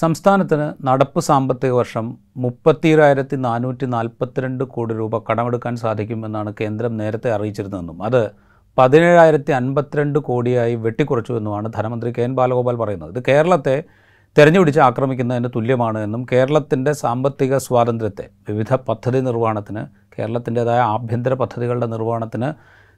സംസ്ഥാനത്തിന് നടപ്പ് സാമ്പത്തിക വർഷം മുപ്പത്തിരായിരത്തി നാനൂറ്റി നാൽപ്പത്തിരണ്ട് കോടി രൂപ കടമെടുക്കാൻ സാധിക്കുമെന്നാണ് കേന്ദ്രം നേരത്തെ അറിയിച്ചിരുന്നതെന്നും അത് പതിനേഴായിരത്തി അൻപത്തിരണ്ട് കോടിയായി വെട്ടിക്കുറച്ചുവെന്നുമാണ് ധനമന്ത്രി കെ എൻ ബാലഗോപാൽ പറയുന്നത്. ഇത് കേരളത്തെ തെരഞ്ഞുപിടിച്ച് ആക്രമിക്കുന്നതിന് തുല്യമാണ് എന്നും കേരളത്തിന്റെ സാമ്പത്തിക സ്വാതന്ത്ര്യത്തെ വിവിധ പദ്ധതി നിർവഹണത്തിന് കേരളത്തിന്റെതായ ആഭ്യന്തര പദ്ധതികളുടെ നിർവഹണത്തിന്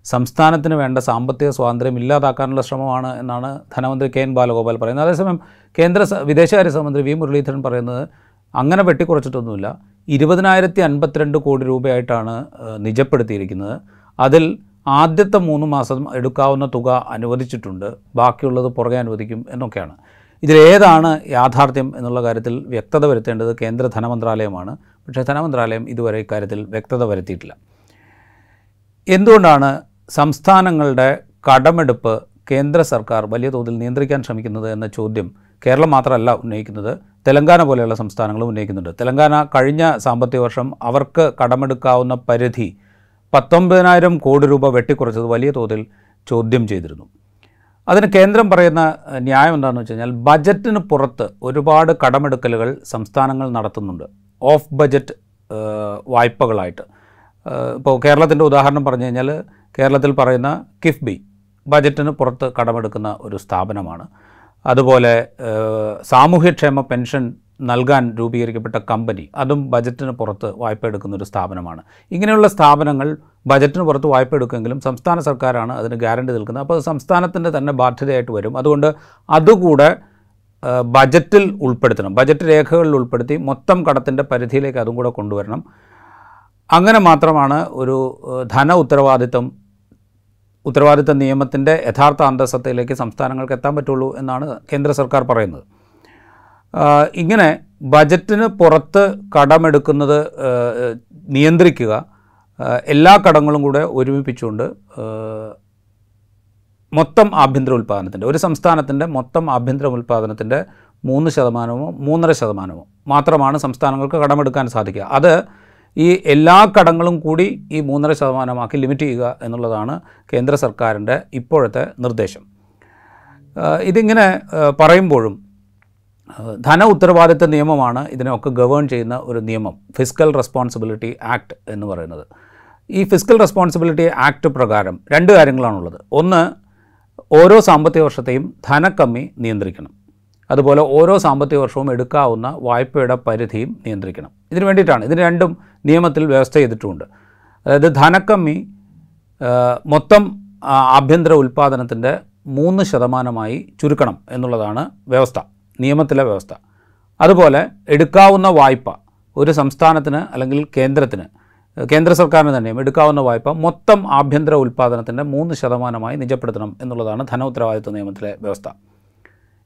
സംസ്ഥാനത്തിന് വേണ്ട സാമ്പത്തിക സ്വാതന്ത്ര്യം ഇല്ലാതാക്കാനുള്ള ശ്രമമാണ് എന്നാണ് ധനമന്ത്രി കെ എൻ ബാലഗോപാൽ പറയുന്നത്. അതേസമയം കേന്ദ്ര വിദേശകാര്യ സഹമന്ത്രി വി. മുരളീധരൻ പറയുന്നത് അങ്ങനെ വെട്ടിക്കുറച്ചിട്ടൊന്നുമില്ല. ഇരുപതിനായിരത്തി അൻപത്തിരണ്ട് കോടി രൂപയായിട്ടാണ് നിജപ്പെടുത്തിയിരിക്കുന്നത്. അതിൽ ആദ്യത്തെ മൂന്ന് മാസം എടുക്കാവുന്ന തുക അനുവദിച്ചിട്ടുണ്ട്. ബാക്കിയുള്ളത് പുറകെ അനുവദിക്കും എന്നൊക്കെയാണ്. ഇതിലേതാണ് യാഥാർത്ഥ്യം എന്നുള്ള കാര്യത്തിൽ വ്യക്തത വരുത്തേണ്ടത് കേന്ദ്ര ധനമന്ത്രാലയമാണ്. പക്ഷേ ധനമന്ത്രാലയം ഇതുവരെ ഇക്കാര്യത്തിൽ വ്യക്തത വരുത്തിയിട്ടില്ല. എന്തുകൊണ്ടാണ് സംസ്ഥാനങ്ങളുടെ കടമെടുപ്പ് കേന്ദ്ര സർക്കാർ വലിയ തോതിൽ നിയന്ത്രിക്കാൻ ശ്രമിക്കുന്നത് എന്ന ചോദ്യം കേരളം മാത്രമല്ല ഉന്നയിക്കുന്നത്. തെലങ്കാന പോലെയുള്ള സംസ്ഥാനങ്ങളും ഉന്നയിക്കുന്നുണ്ട്. തെലങ്കാന കഴിഞ്ഞ സാമ്പത്തിക വർഷം അവർക്ക് കടമെടുക്കാവുന്ന പരിധി പത്തൊമ്പതിനായിരം കോടി രൂപ വെട്ടിക്കുറച്ചത് വലിയ തോതിൽ ചോദ്യം ചെയ്തിരുന്നു. അതിന് കേന്ദ്രം പറയുന്ന ന്യായം എന്താണെന്ന് വെച്ച് കഴിഞ്ഞാൽ ബജറ്റിന് പുറത്ത് ഒരുപാട് കടമെടുക്കലുകൾ സംസ്ഥാനങ്ങൾ നടത്തുന്നുണ്ട്. ഓഫ് ബജറ്റ് വായ്പകളായിട്ട്. ഇപ്പോൾ കേരളത്തിന്റെ ഉദാഹരണം പറഞ്ഞു കഴിഞ്ഞാൽ കേരളത്തിൽ പറയുന്ന കിഫ്ബി ബജറ്റിന് പുറത്ത് കടമെടുക്കുന്ന ഒരു സ്ഥാപനമാണ്. അതുപോലെ സാമൂഹ്യക്ഷേമ പെൻഷൻ നൽകാൻ രൂപീകരിക്കപ്പെട്ട കമ്പനി അതും ബജറ്റിന് പുറത്ത് വായ്പ എടുക്കുന്ന ഒരു സ്ഥാപനമാണ്. ഇങ്ങനെയുള്ള സ്ഥാപനങ്ങൾ ബജറ്റിന് പുറത്ത് വായ്പ എടുക്കുമെങ്കിലും സംസ്ഥാന സർക്കാരാണ് അതിന് ഗ്യാരണ്ടി നിൽക്കുന്നത്. അപ്പോൾ അത് സംസ്ഥാനത്തിന്റെ തന്നെ ബാധ്യതയായിട്ട് വരും. അതുകൊണ്ട് അതുകൂടെ ബജറ്റിൽ ഉൾപ്പെടുത്തണം. ബജറ്റ് രേഖകളിൽ ഉൾപ്പെടുത്തി മൊത്തം കടത്തിന്റെ പരിധിയിലേക്ക് അതും കൂടെ കൊണ്ടുവരണം. അങ്ങനെ മാത്രമാണ് ഒരു ധന ഉത്തരവാദിത്തം ഉത്തരവാദിത്ത നിയമത്തിന്റെ യഥാർത്ഥ അന്തസ്സത്തയിലേക്ക് സംസ്ഥാനങ്ങൾക്ക് എത്താൻ പറ്റുള്ളൂ എന്നാണ് കേന്ദ്ര സർക്കാർ പറയുന്നത്. ഇങ്ങനെ ബജറ്റിന് പുറത്ത് കടമെടുക്കുന്നത് നിയന്ത്രിക്കുക എല്ലാ കടങ്ങളും കൂടെ ഒരുമിപ്പിച്ചുകൊണ്ട് മൊത്തം ആഭ്യന്തര ഉൽപ്പാദനത്തിന്റെ ഒരു സംസ്ഥാനത്തിന്റെ മൊത്തം ആഭ്യന്തര ഉൽപ്പാദനത്തിന്റെ മൂന്ന് ശതമാനമോ മൂന്നര ശതമാനമോ മാത്രമാണ് സംസ്ഥാനങ്ങൾക്ക് കടമെടുക്കാൻ സാധിക്കുക. അത് ഈ എല്ലാ കടങ്ങളും കൂടി ഈ മൂന്നര ശതമാനമാക്കി ലിമിറ്റ് ചെയ്യുക എന്നുള്ളതാണ് കേന്ദ്ര സർക്കാരിന്റെ ഇപ്പോഴത്തെ നിർദ്ദേശം. ഇതിങ്ങനെ പറയുമ്പോഴും ധന ഉത്തരവാദിത്ത നിയമമാണ് ഇതിനെയൊക്കെ ഗവേൺ ചെയ്യുന്ന ഒരു നിയമം ഫിസിക്കൽ റെസ്പോൺസിബിലിറ്റി ആക്ട് എന്ന് പറയുന്നത്. ഈ ഫിസിക്കൽ റെസ്പോൺസിബിലിറ്റി ആക്ട് പ്രകാരം രണ്ട് കാര്യങ്ങളാണുള്ളത്. ഒന്ന് ഓരോ സാമ്പത്തിക വർഷത്തെയും ധനക്കമ്മി നിയന്ത്രിക്കണം. അതുപോലെ ഓരോ സാമ്പത്തിക വർഷവും എടുക്കാവുന്ന വായ്പയുടെ പരിധിയും നിയന്ത്രിക്കണം. ഇതിന് വേണ്ടിയിട്ടാണ്. ഇതിന് രണ്ടും നിയമത്തിൽ വ്യവസ്ഥ ചെയ്തിട്ടുമുണ്ട് അതായത് ധനക്കമ്മി മൊത്തം ആഭ്യന്തര ഉൽപ്പാദനത്തിന്റെ മൂന്ന് ശതമാനമായി ചുരുക്കണം എന്നുള്ളതാണ് വ്യവസ്ഥ നിയമത്തിലെ വ്യവസ്ഥ. അതുപോലെ എടുക്കാവുന്ന വായ്പ ഒരു സംസ്ഥാനത്തിന് അല്ലെങ്കിൽ കേന്ദ്രത്തിന് കേന്ദ്ര സർക്കാരിന് തന്നെയും എടുക്കാവുന്ന വായ്പ മൊത്തം ആഭ്യന്തര ഉൽപ്പാദനത്തിന്റെ മൂന്ന് ശതമാനമായി നിജപ്പെടുത്തണം എന്നുള്ളതാണ് ധന ഉത്തരവാദിത്വ നിയമത്തിലെ വ്യവസ്ഥ.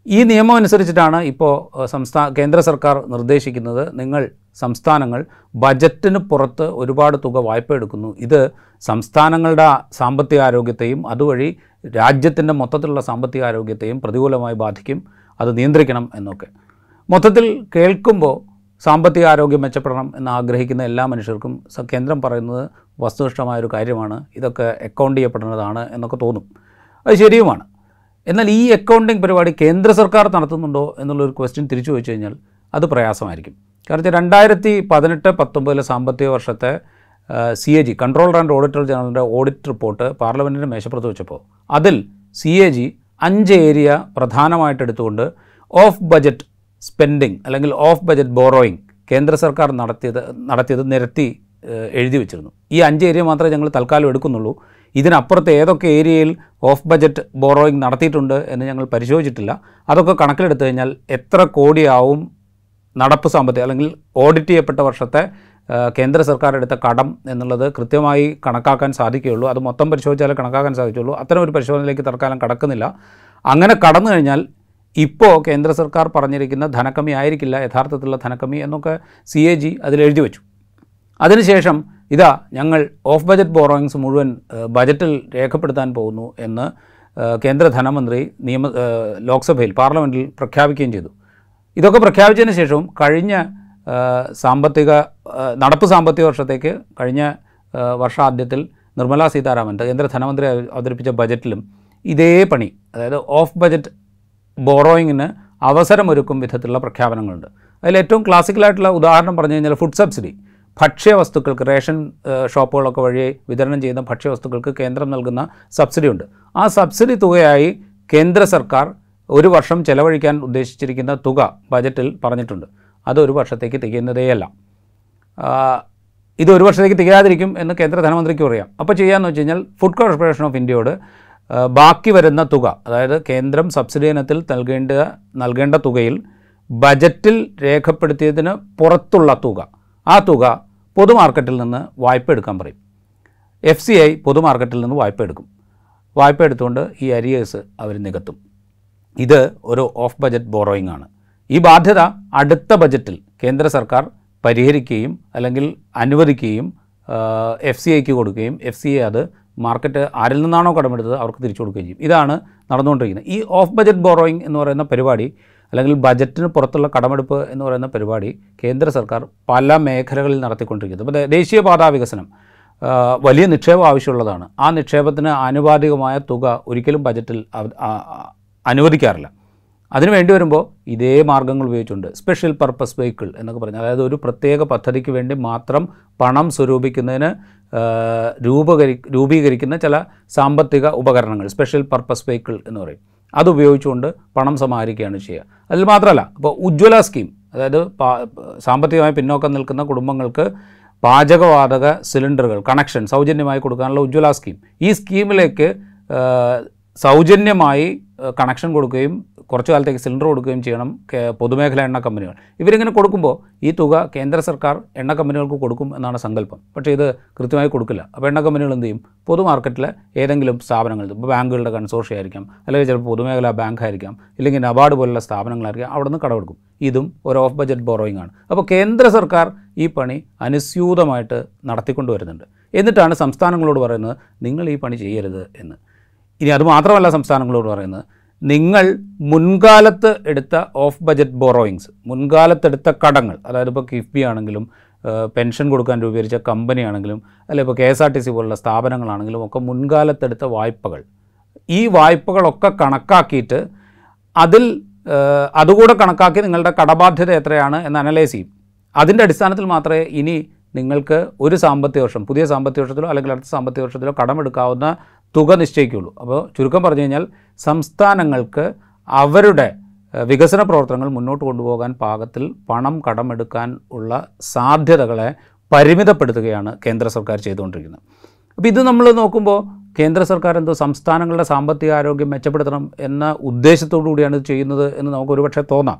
ഈ നിയമം അനുസരിച്ചിട്ടാണ് ഇപ്പോൾ സംസ്ഥാന കേന്ദ്ര സർക്കാർ നിർദ്ദേശിക്കുന്നത്. നിങ്ങൾ സംസ്ഥാനങ്ങൾ ബജറ്റിന് പുറത്ത് ഒരുപാട് തുക വായ്പ എടുക്കുന്നു. ഇത് സംസ്ഥാനങ്ങളുടെ സാമ്പത്തിക ആരോഗ്യത്തെയും അതുവഴി രാജ്യത്തിന്റെ മൊത്തത്തിലുള്ള സാമ്പത്തിക ആരോഗ്യത്തെയും പ്രതികൂലമായി ബാധിക്കും. അത് നിയന്ത്രിക്കണം എന്നൊക്കെ. മൊത്തത്തിൽ കേൾക്കുമ്പോൾ സാമ്പത്തിക ആരോഗ്യം മെച്ചപ്പെടണം എന്ന് ആഗ്രഹിക്കുന്ന എല്ലാ മനുഷ്യർക്കും കേന്ദ്രം പറയുന്നത് വസ്തുനിഷ്ഠമായൊരു കാര്യമാണ്. ഇതൊക്കെ അക്കൗണ്ട് ചെയ്യപ്പെടേണ്ടതാണ് എന്നൊക്കെ തോന്നും. അത് ശരിയുമാണ്. എന്നാൽ ഈ അക്കൗണ്ടിങ് പരിപാടി കേന്ദ്ര സർക്കാർ നടത്തുന്നുണ്ടോ എന്നുള്ളൊരു ക്വസ്റ്റ്യൻ തിരിച്ചു വെച്ച് കഴിഞ്ഞാൽ അത് പ്രയാസമായിരിക്കും. കാരണം രണ്ടായിരത്തി പതിനെട്ട് പത്തൊമ്പതിലെ സാമ്പത്തിക വർഷത്തെ C A G controller and auditor ജനറലിന്റെ ഓഡിറ്റ് റിപ്പോർട്ട് പാർലമെന്റിന്റെ മേശപ്പുറത്ത് വെച്ചപ്പോൾ അതിൽ സി എ ജി അഞ്ച് ഏരിയ പ്രധാനമായിട്ട് എടുത്തുകൊണ്ട് ഓഫ് ബജറ്റ് സ്പെൻഡിങ് അല്ലെങ്കിൽ ഓഫ് ബജറ്റ് ബോറോയിങ് കേന്ദ്ര സർക്കാർ നടത്തിയത് നടത്തിയത് നിരത്തി എഴുതി വെച്ചിരുന്നു. ഈ അഞ്ച് ഏരിയ മാത്രമേ ഞങ്ങൾ തൽക്കാലം എടുക്കുന്നുള്ളൂ. ഇതിനപ്പുറത്ത് ഏതൊക്കെ ഏരിയയിൽ ഓഫ് ബജറ്റ് ബോറോയിങ് നടത്തിയിട്ടുണ്ട് എന്ന് ഞങ്ങൾ പരിശോധിച്ചിട്ടില്ല. അതൊക്കെ കണക്കിലെടുത്തു കഴിഞ്ഞാൽ എത്ര കോടിയാവും നടപ്പ് സാമ്പത്തിക അല്ലെങ്കിൽ ഓഡിറ്റ് ചെയ്യപ്പെട്ട വർഷത്തെ കേന്ദ്ര സർക്കാർ എടുത്ത കടം എന്നുള്ളത് കൃത്യമായി കണക്കാക്കാൻ സാധിക്കുകയുള്ളൂ. അത് മൊത്തം പരിശോധിച്ചാലേ കണക്കാക്കാൻ സാധിക്കുകയുള്ളൂ അത്തരം ഒരു പരിശോധനയിലേക്ക് തൽക്കാലം കടക്കുന്നില്ല. അങ്ങനെ കടന്നു കഴിഞ്ഞാൽ ഇപ്പോൾ കേന്ദ്ര സർക്കാർ പറഞ്ഞിരിക്കുന്ന ധനക്കമ്മി ആയിരിക്കില്ല യഥാർത്ഥത്തിലുള്ള ധനക്കമ്മി എന്നൊക്കെ സി എ ജി അതിൽ എഴുതി വെച്ചു. അതിനുശേഷം ഇതാ ഞങ്ങൾ ഓഫ് ബജറ്റ് ബോറോയിങ്സ് മുഴുവൻ ബജറ്റിൽ രേഖപ്പെടുത്താൻ പോകുന്നു എന്ന് കേന്ദ്ര ധനമന്ത്രി നിയമ ലോക്സഭയിൽ പാർലമെന്റിൽ പ്രഖ്യാപിക്കുകയും ചെയ്തു. ഇതൊക്കെ പ്രഖ്യാപിച്ചതിന് ശേഷവും കഴിഞ്ഞ സാമ്പത്തിക നടപ്പ് സാമ്പത്തിക വർഷത്തേക്ക് കഴിഞ്ഞ വർഷാദ്യത്തിൽ നിർമ്മല സീതാരാമൻ കേന്ദ്ര ധനമന്ത്രി അവതരിപ്പിച്ച ബജറ്റിലും ഇതേ പണി അതായത് ഓഫ് ബജറ്റ് ബോറോയിങ്ങിന് അവസരമൊരുക്കും വിധത്തിലുള്ള പ്രഖ്യാപനങ്ങളുണ്ട്. അതിൽ ഏറ്റവും ക്ലാസിക്കലായിട്ടുള്ള ഉദാഹരണം പറഞ്ഞു കഴിഞ്ഞാൽ ഫുഡ് സബ്സിഡി ഭക്ഷ്യവസ്തുക്കൾക്ക് റേഷൻ ഷോപ്പുകളൊക്കെ വഴി വിതരണം ചെയ്യുന്ന ഭക്ഷ്യവസ്തുക്കൾക്ക് കേന്ദ്രം നൽകുന്ന സബ്സിഡി ഉണ്ട് ആ സബ്സിഡി തുകയായി കേന്ദ്ര സർക്കാർ ഒരു വർഷം ചെലവഴിക്കാൻ ഉദ്ദേശിച്ചിരിക്കുന്ന തുക ബജറ്റിൽ പറഞ്ഞിട്ടുണ്ട്. അത് ഒരു വർഷത്തേക്ക് തികയുന്നതേയല്ല. ഇത് ഒരു വർഷത്തേക്ക് തികയാതിരിക്കും എന്ന് കേന്ദ്ര ധനമന്ത്രിക്കും അറിയാം. അപ്പോൾ ചെയ്യാമെന്ന് വെച്ച് കഴിഞ്ഞാൽ ഫുഡ് കോർപ്പറേഷൻ ഓഫ് ഇന്ത്യയോട് ബാക്കി വരുന്ന തുക അതായത് കേന്ദ്രം സബ്സിഡി ഇനത്തിൽ നൽകേണ്ട നൽകേണ്ട തുകയിൽ ബജറ്റിൽ രേഖപ്പെടുത്തിയതിന് പുറത്തുള്ള തുക ആ തുക പൊതുമാർക്കറ്റിൽ നിന്ന് വായ്പ എടുക്കാൻ പറയും. എഫ് സി ഐ പൊതുമാർക്കറ്റിൽ നിന്ന് വായ്പ എടുക്കും. വായ്പ എടുത്തുകൊണ്ട് ഈ അരിയേഴ്സ് അവർ നികത്തും. ഇത് ഒരു ഓഫ് ബജറ്റ് ബോറോയിങ് ആണ്. ഈ ബാധ്യത അടുത്ത ബജറ്റിൽ കേന്ദ്ര സർക്കാർ പരിഹരിക്കുകയും അല്ലെങ്കിൽ അനുവദിക്കുകയും എഫ് സി ഐക്ക് കൊടുക്കുകയും എഫ് സി ഐ അത് മാർക്കറ്റ് ആരിൽ നിന്നാണോ കടമെടുത്തത് അവർക്ക് തിരിച്ചു കൊടുക്കുകയും ചെയ്യും. ഇതാണ് നടന്നുകൊണ്ടിരിക്കുന്നത്. ഈ ഓഫ് ബജറ്റ് ബോറോയിങ് എന്ന് പറയുന്ന പരിപാടി അല്ലെങ്കിൽ ബജറ്റിന് പുറത്തുള്ള കടമെടുപ്പ് എന്ന് പറയുന്ന പരിപാടി കേന്ദ്ര സർക്കാർ പല മേഖലകളിൽ നടത്തിക്കൊണ്ടിരിക്കുന്നത്. ഇപ്പോൾ ദേ- ദേശീയപാതാ വികസനം വലിയ നിക്ഷേപം ആവശ്യമുള്ളതാണ്. ആ നിക്ഷേപത്തിന് ആനുപാതികമായ തുക ഒരിക്കലും ബജറ്റിൽ അനുവദിക്കാറില്ല. അതിന് വേണ്ടി വരുമ്പോൾ ഇതേ മാർഗങ്ങൾ ഉപയോഗിച്ചുകൊണ്ട് സ്പെഷ്യൽ പർപ്പസ് വെഹിക്കിൾ എന്നൊക്കെ പറഞ്ഞാൽ അതായത് ഒരു പ്രത്യേക പദ്ധതിക്ക് വേണ്ടി മാത്രം പണം സ്വരൂപിക്കുന്നതിന് രൂപകരി രൂപീകരിക്കുന്ന ചില സാമ്പത്തിക ഉപകരണങ്ങൾ സ്പെഷ്യൽ പർപ്പസ് വെഹിക്കിൾ എന്ന് പറയും. അത് ഉപയോഗിച്ചുകൊണ്ട് പണം സമാഹരിക്കുകയാണ് ചെയ്യുക. അതിൽ മാത്രമല്ല ഇപ്പോൾ ഉജ്ജ്വല സ്കീം അതായത് സാമ്പത്തികമായി പിന്നോക്കം നിൽക്കുന്ന കുടുംബങ്ങൾക്ക് പാചകവാതക സിലിണ്ടറുകൾ കണക്ഷൻ സൗജന്യമായി കൊടുക്കാനുള്ള ഉജ്ജ്വല സ്കീം. ഈ സ്കീമിലേക്ക് സൗജന്യമായി കണക്ഷൻ കൊടുക്കുകയും കുറച്ചു കാലത്തേക്ക് സിലിണ്ടർ കൊടുക്കുകയും ചെയ്യണം പൊതുമേഖല എണ്ണ കമ്പനികൾ. ഇവരിങ്ങനെ കൊടുക്കുമ്പോൾ ഈ തുക കേന്ദ്ര സർക്കാർ എണ്ണ കമ്പനികൾക്ക് കൊടുക്കും എന്നാണ് സങ്കല്പം. പക്ഷേ ഇത് കൃത്യമായി കൊടുക്കില്ല. അപ്പോൾ എണ്ണ കമ്പനികൾ എന്ത് ചെയ്യും? പൊതു മാർക്കറ്റിലെ ഏതെങ്കിലും സ്ഥാപനങ്ങൾ ഇപ്പോൾ ബാങ്കുകളുടെ കൺസോർഷ്യം ആയിരിക്കാം അല്ലെങ്കിൽ ചിലപ്പോൾ പൊതുമേഖലാ ബാങ്ക് ആയിരിക്കാം ഇല്ലെങ്കിൽ നബാർഡ് പോലുള്ള സ്ഥാപനങ്ങളായിരിക്കാം അവിടെ നിന്ന് കടമെടുക്കും ഇതും ഒരു ഓഫ് ബജറ്റ് ബോറോയിങ് ആണ്. അപ്പോൾ കേന്ദ്ര സർക്കാർ ഈ പണി അനുസ്യൂതമായിട്ട് നടത്തിക്കൊണ്ട് വരുന്നുണ്ട് എന്നിട്ടാണ് സംസ്ഥാനങ്ങളോട് പറയുന്നത് നിങ്ങൾ ഈ പണി ചെയ്യരുത് എന്ന്. ഇനി അതുമാത്രമല്ല സംസ്ഥാനങ്ങളോട് പറയുന്നത് നിങ്ങൾ മുൻകാലത്ത് എടുത്ത ഓഫ് ബജറ്റ് ബോറോയിങ്സ് മുൻകാലത്തെടുത്ത കടങ്ങൾ അതായത് ഇപ്പോൾ കിഫ്ബി ആണെങ്കിലും പെൻഷൻ കൊടുക്കാൻ രൂപീകരിച്ച കമ്പനി ആണെങ്കിലും അല്ലെ ഇപ്പോൾ K S R T C പോലുള്ള സ്ഥാപനങ്ങളാണെങ്കിലും ഒക്കെ മുൻകാലത്തെടുത്ത വായ്പകൾ. ഈ വായ്പകളൊക്കെ കണക്കാക്കിയിട്ട് അതിൽ അതുകൂടെ കണക്കാക്കി നിങ്ങളുടെ കടബാധ്യത എത്രയാണ് എന്ന് അനലൈസ് ചെയ്യും. അതിന്റെ അടിസ്ഥാനത്തിൽ മാത്രമേ ഇനി നിങ്ങൾക്ക് ഒരു സാമ്പത്തിക വർഷം പുതിയ സാമ്പത്തിക വർഷത്തിലോ അല്ലെങ്കിൽ അടുത്ത സാമ്പത്തിക വർഷത്തിലോ കടമെടുക്കാവുന്ന തുക നിശ്ചയിക്കുകയുള്ളൂ. അപ്പോൾ ചുരുക്കം പറഞ്ഞു കഴിഞ്ഞാൽ സംസ്ഥാനങ്ങൾക്ക് അവരുടെ വികസന പ്രവർത്തനങ്ങൾ മുന്നോട്ട് കൊണ്ടുപോകാൻ പാകത്തിൽ പണം കടമെടുക്കാൻ ഉള്ള സാധ്യതകളെ പരിമിതപ്പെടുത്തുകയാണ് കേന്ദ്ര സർക്കാർ ചെയ്തുകൊണ്ടിരിക്കുന്നത്. അപ്പോൾ ഇത് നമ്മൾ നോക്കുമ്പോൾ കേന്ദ്ര സർക്കാർ എന്തോ സംസ്ഥാനങ്ങളുടെ സാമ്പത്തിക ആരോഗ്യം മെച്ചപ്പെടുത്തണം എന്ന ഉദ്ദേശത്തോടു കൂടിയാണ് ഇത് ചെയ്യുന്നത് എന്ന് നമുക്ക് ഒരുപക്ഷെ തോന്നാം.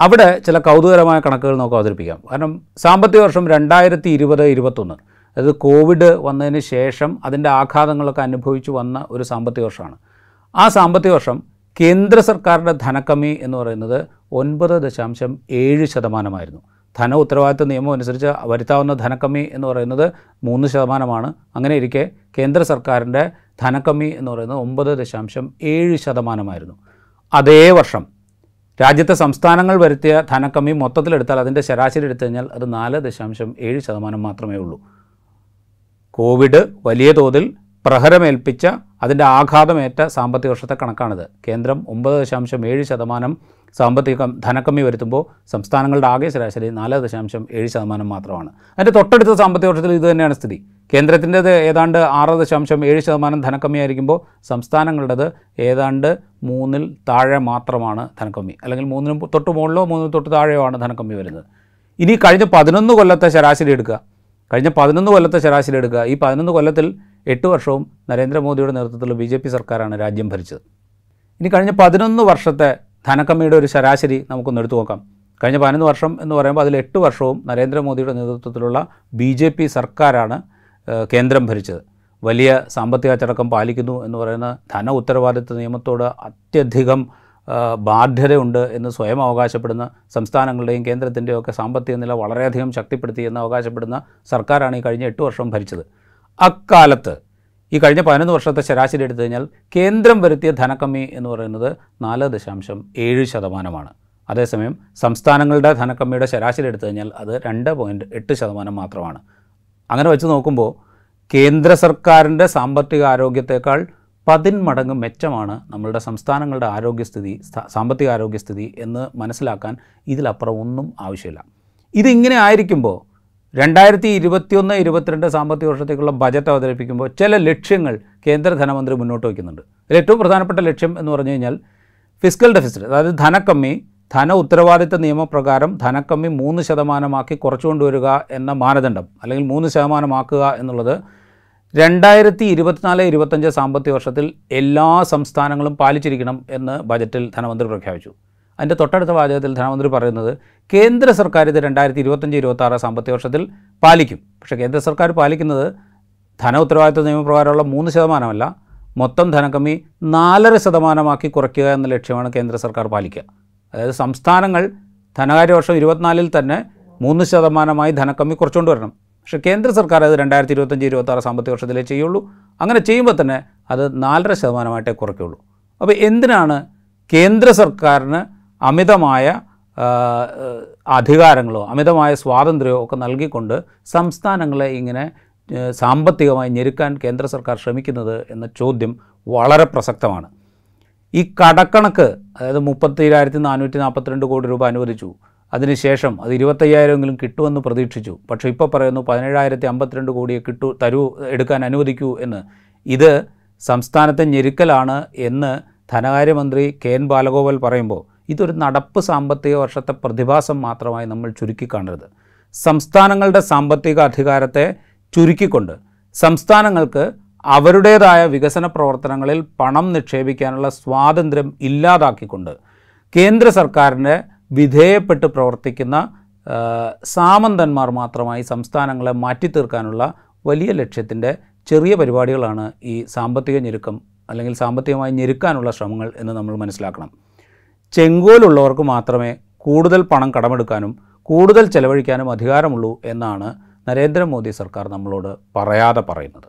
അവിടെ ചില കൗതുകരമായ കണക്കുകൾ നമുക്ക് അവതരിപ്പിക്കാം. കാരണം സാമ്പത്തിക വർഷം രണ്ടായിരത്തി ഇരുപത് ഇരുപത്തൊന്ന് അതായത് കോവിഡ് വന്നതിന് ശേഷം അതിന്റെ ആഘാതങ്ങളൊക്കെ അനുഭവിച്ചു വന്ന ഒരു സാമ്പത്തിക വർഷമാണ്. ആ സാമ്പത്തിക വർഷം കേന്ദ്ര സർക്കാരിന്റെ ധനക്കമ്മി എന്ന് പറയുന്നത് ഒൻപത് ദശാംശം ഏഴ് ശതമാനമായിരുന്നു. ധന ഉത്തരവാദിത്വ നിയമം അനുസരിച്ച് വരുത്താവുന്ന ധനക്കമ്മി എന്ന് പറയുന്നത് മൂന്ന് ശതമാനമാണ്. അങ്ങനെ ഇരിക്കെ കേന്ദ്ര സർക്കാരിന്റെ ധനക്കമ്മി എന്ന് പറയുന്നത് ഒമ്പത് ദശാംശം ഏഴ് ശതമാനമായിരുന്നു. അതേ വർഷം രാജ്യത്തെ സംസ്ഥാനങ്ങൾ വരുത്തിയ ധനക്കമ്മി മൊത്തത്തിലെടുത്താൽ അതിന്റെ ശരാശരി എടുത്തു കഴിഞ്ഞാൽ അത് നാല് ദശാംശം ഏഴ് ശതമാനം മാത്രമേ ഉള്ളൂ. കോവിഡ് വലിയ തോതിൽ പ്രഹരമേൽപ്പിച്ച അതിന്റെ ആഘാതമേറ്റ സാമ്പത്തിക വർഷത്തെ കണക്കാണിത്. കേന്ദ്രം ഒമ്പത് ദശാംശം ഏഴ് ശതമാനം സാമ്പത്തിക ധനക്കമ്മി വരുത്തുമ്പോൾ സംസ്ഥാനങ്ങളുടെ ആകെ ശരാശരി നാല് ദശാംശം ഏഴ് ശതമാനം മാത്രമാണ്. അതിന്റെ തൊട്ടടുത്ത സാമ്പത്തിക വർഷത്തിൽ ഇത് തന്നെയാണ് സ്ഥിതി. കേന്ദ്രത്തിന്റെത് ഏതാണ്ട് ആറ് ദശാംശം ഏഴ് ശതമാനം ധനക്കമ്മി ആയിരിക്കുമ്പോൾ സംസ്ഥാനങ്ങളുടേത് ഏതാണ്ട് മൂന്നിൽ താഴെ മാത്രമാണ് ധനക്കമ്മി. അല്ലെങ്കിൽ മൂന്നിനും തൊട്ട് മുകളിലോ മൂന്നിന് തൊട്ട് താഴെയോ ആണ് ധനക്കമ്മി വരുന്നത്. ഇനി കഴിഞ്ഞ പതിനൊന്ന് കൊല്ലത്തെ ശരാശരി എടുക്കുക. കഴിഞ്ഞ പതിനൊന്ന് കൊല്ലത്തെ ശരാശരി എടുക്കുക. ഈ പതിനൊന്ന് കൊല്ലത്തിൽ എട്ട് വർഷവും നരേന്ദ്രമോദിയുടെ നേതൃത്വത്തിലുള്ള ബി ജെ പി സർക്കാരാണ് രാജ്യം ഭരിച്ചത്. ഇനി കഴിഞ്ഞ പതിനൊന്ന് വർഷത്തെ ധനക്കമ്മിയുടെ ഒരു ശരാശരി നമുക്കൊന്ന് എടുത്തു നോക്കാം. കഴിഞ്ഞ പതിനൊന്ന് വർഷം എന്ന് പറയുമ്പോൾ അതിൽ എട്ട് വർഷവും നരേന്ദ്രമോദിയുടെ നേതൃത്വത്തിലുള്ള ബി ജെ പി സർക്കാരാണ് കേന്ദ്രം ഭരിച്ചത്. വലിയ സാമ്പത്തിക അച്ചടക്കം പാലിക്കുന്നു എന്ന് പറയുന്ന ധന ഉത്തരവാദിത്വ നിയമത്തോട് അത്യധികം ബാധ്യതയുണ്ട് എന്ന് സ്വയം അവകാശപ്പെടുന്ന സംസ്ഥാനങ്ങളുടെയും കേന്ദ്രത്തിന്റെയും ഒക്കെ സാമ്പത്തിക നില വളരെയധികം ശക്തിപ്പെടുത്തി എന്ന് അവകാശപ്പെടുന്ന സർക്കാരാണ് ഈ കഴിഞ്ഞ എട്ട് വർഷം ഭരിച്ചത്. അക്കാലത്ത് ഈ കഴിഞ്ഞ പതിനൊന്ന് വർഷത്തെ ശരാശരി എടുത്തു കഴിഞ്ഞാൽ കേന്ദ്രം വരുത്തിയ ധനക്കമ്മി എന്ന് പറയുന്നത് നാല് ദശാംശം ഏഴ് ശതമാനമാണ്. അതേസമയം സംസ്ഥാനങ്ങളുടെ ധനക്കമ്മിയുടെ ശരാശരി എടുത്തു കഴിഞ്ഞാൽ അത് രണ്ട് പോയിന്റ് എട്ട് ശതമാനം മാത്രമാണ്. അങ്ങനെ വെച്ച് നോക്കുമ്പോൾ കേന്ദ്ര സർക്കാരിന്റെ സാമ്പത്തിക ആരോഗ്യത്തെക്കാൾ പതിന്മടങ്ങ് മെച്ചമാണ് നമ്മളുടെ സംസ്ഥാനങ്ങളുടെ ആരോഗ്യസ്ഥിതി സാമ്പത്തിക ആരോഗ്യസ്ഥിതി എന്ന് മനസ്സിലാക്കാൻ ഇതിലപ്പുറം ഒന്നും ആവശ്യമില്ല. ഇതിങ്ങനെ ആയിരിക്കുമ്പോൾ രണ്ടായിരത്തി ഇരുപത്തിയൊന്ന് ഇരുപത്തിരണ്ട് സാമ്പത്തിക വർഷത്തേക്കുള്ള ബജറ്റ് അവതരിപ്പിക്കുമ്പോൾ ചില ലക്ഷ്യങ്ങൾ കേന്ദ്ര ധനമന്ത്രി മുന്നോട്ട് വയ്ക്കുന്നുണ്ട്. ഏറ്റവും പ്രധാനപ്പെട്ട ലക്ഷ്യം എന്ന് പറഞ്ഞു കഴിഞ്ഞാൽ ഫിസിക്കൽ ഡെഫിസിറ്റ് അതായത് ധനക്കമ്മി ധന ഉത്തരവാദിത്ത നിയമപ്രകാരം ധനക്കമ്മി മൂന്ന് ശതമാനമാക്കി കുറച്ചുകൊണ്ടുവരിക എന്ന മാനദണ്ഡം അല്ലെങ്കിൽ മൂന്ന് ശതമാനമാക്കുക എന്നുള്ളത് രണ്ടായിരത്തി ഇരുപത്തിനാല് ഇരുപത്തഞ്ച് സാമ്പത്തിക വർഷത്തിൽ എല്ലാ സംസ്ഥാനങ്ങളും പാലിച്ചിരിക്കണം എന്ന് ബജറ്റിൽ ധനമന്ത്രി പ്രഖ്യാപിച്ചു. അതിന്റെ തൊട്ടടുത്ത വാചകത്തിൽ ധനമന്ത്രി പറയുന്നത് കേന്ദ്ര സർക്കാർ ഇത് രണ്ടായിരത്തി ഇരുപത്തഞ്ച് ഇരുപത്തി ആറ് സാമ്പത്തിക വർഷത്തിൽ പാലിക്കും. പക്ഷേ കേന്ദ്ര സർക്കാർ പാലിക്കുന്നത് ധന ഉത്തരവാദിത്വ നിയമപ്രകാരമുള്ള മൂന്ന് ശതമാനമല്ല. മൊത്തം ധനക്കമ്മി നാലര ശതമാനമാക്കി കുറയ്ക്കുക എന്ന ലക്ഷ്യമാണ് കേന്ദ്ര സർക്കാർ പാലിക്കുക. അതായത് സംസ്ഥാനങ്ങൾ ധനകാര്യ വർഷം ഇരുപത്തിനാലിൽ തന്നെ മൂന്ന് ശതമാനമായി ധനക്കമ്മി കുറച്ചുകൊണ്ട് വരണം. പക്ഷേ കേന്ദ്ര സർക്കാർ അത് രണ്ടായിരത്തി ഇരുപത്തഞ്ച് ഇരുപത്തി ആറ് സാമ്പത്തിക വർഷത്തിലേ ചെയ്യുള്ളൂ. അങ്ങനെ ചെയ്യുമ്പോൾ തന്നെ അത് നാലര ശതമാനമായിട്ടേ കുറയ്ക്കുള്ളൂ. അപ്പോൾ എന്തിനാണ് കേന്ദ്ര സർക്കാരിന് അമിതമായ അധികാരങ്ങളോ അമിതമായ സ്വാതന്ത്ര്യമോ ഒക്കെ നൽകിക്കൊണ്ട് സംസ്ഥാനങ്ങളെ ഇങ്ങനെ സാമ്പത്തികമായി ഞെരുക്കാൻ കേന്ദ്ര സർക്കാർ ശ്രമിക്കുന്നത് എന്ന ചോദ്യം വളരെ പ്രസക്തമാണ്. ഈ കടക്കണക്ക് അതായത് മുപ്പത്തിരായിരത്തി നാനൂറ്റി നാൽപ്പത്തിരണ്ട് കോടി രൂപ അനുവദിച്ചു. അതിനുശേഷം അത് ഇരുപത്തയ്യായിരമെങ്കിലും കിട്ടുമെന്ന് പ്രതീക്ഷിച്ചു. പക്ഷേ ഇപ്പോൾ പറയുന്നു പതിനേഴായിരത്തി അമ്പത്തിരണ്ട് കോടിയെ കിട്ടു തരൂ എടുക്കാൻ അനുവദിക്കൂ എന്ന്. ഇത് സംസ്ഥാനത്തെ ഞെരുക്കലാണ് എന്ന് ധനകാര്യമന്ത്രി കെ എൻ ബാലഗോപാൽ പറയുമ്പോൾ ഇതൊരു നടപ്പ് സാമ്പത്തിക വർഷത്തെ പ്രതിഭാസം മാത്രമായി നമ്മൾ ചുരുക്കിക്കാണരുത്. സംസ്ഥാനങ്ങളുടെ സാമ്പത്തിക അധികാരത്തെ ചുരുക്കിക്കൊണ്ട് സംസ്ഥാനങ്ങൾക്ക് അവരുടേതായ വികസന പ്രവർത്തനങ്ങളിൽ പണം നിക്ഷേപിക്കാനുള്ള സ്വാതന്ത്ര്യം ഇല്ലാതാക്കിക്കൊണ്ട് കേന്ദ്ര സർക്കാരിന്റെ വിധേയപ്പെട്ട് പ്രവർത്തിക്കുന്ന സാമന്തന്മാർ മാത്രമായി സംസ്ഥാനങ്ങളെ മാറ്റിത്തീർക്കാനുള്ള വലിയ ലക്ഷ്യത്തിന്റെ ചെറിയ പരിപാടികളാണ് ഈ സാമ്പത്തിക ഞെരുക്കം അല്ലെങ്കിൽ സാമ്പത്തികമായി ഞെരുക്കാനുള്ള ശ്രമങ്ങൾ എന്ന് നമ്മൾ മനസ്സിലാക്കണം. ചെങ്കോലുള്ളവർക്ക് മാത്രമേ കൂടുതൽ പണം കടമെടുക്കാനും കൂടുതൽ ചെലവഴിക്കാനും അധികാരമുള്ളൂ എന്നാണ് നരേന്ദ്രമോദി സർക്കാർ നമ്മളോട് പറയാതെ പറയുന്നത്.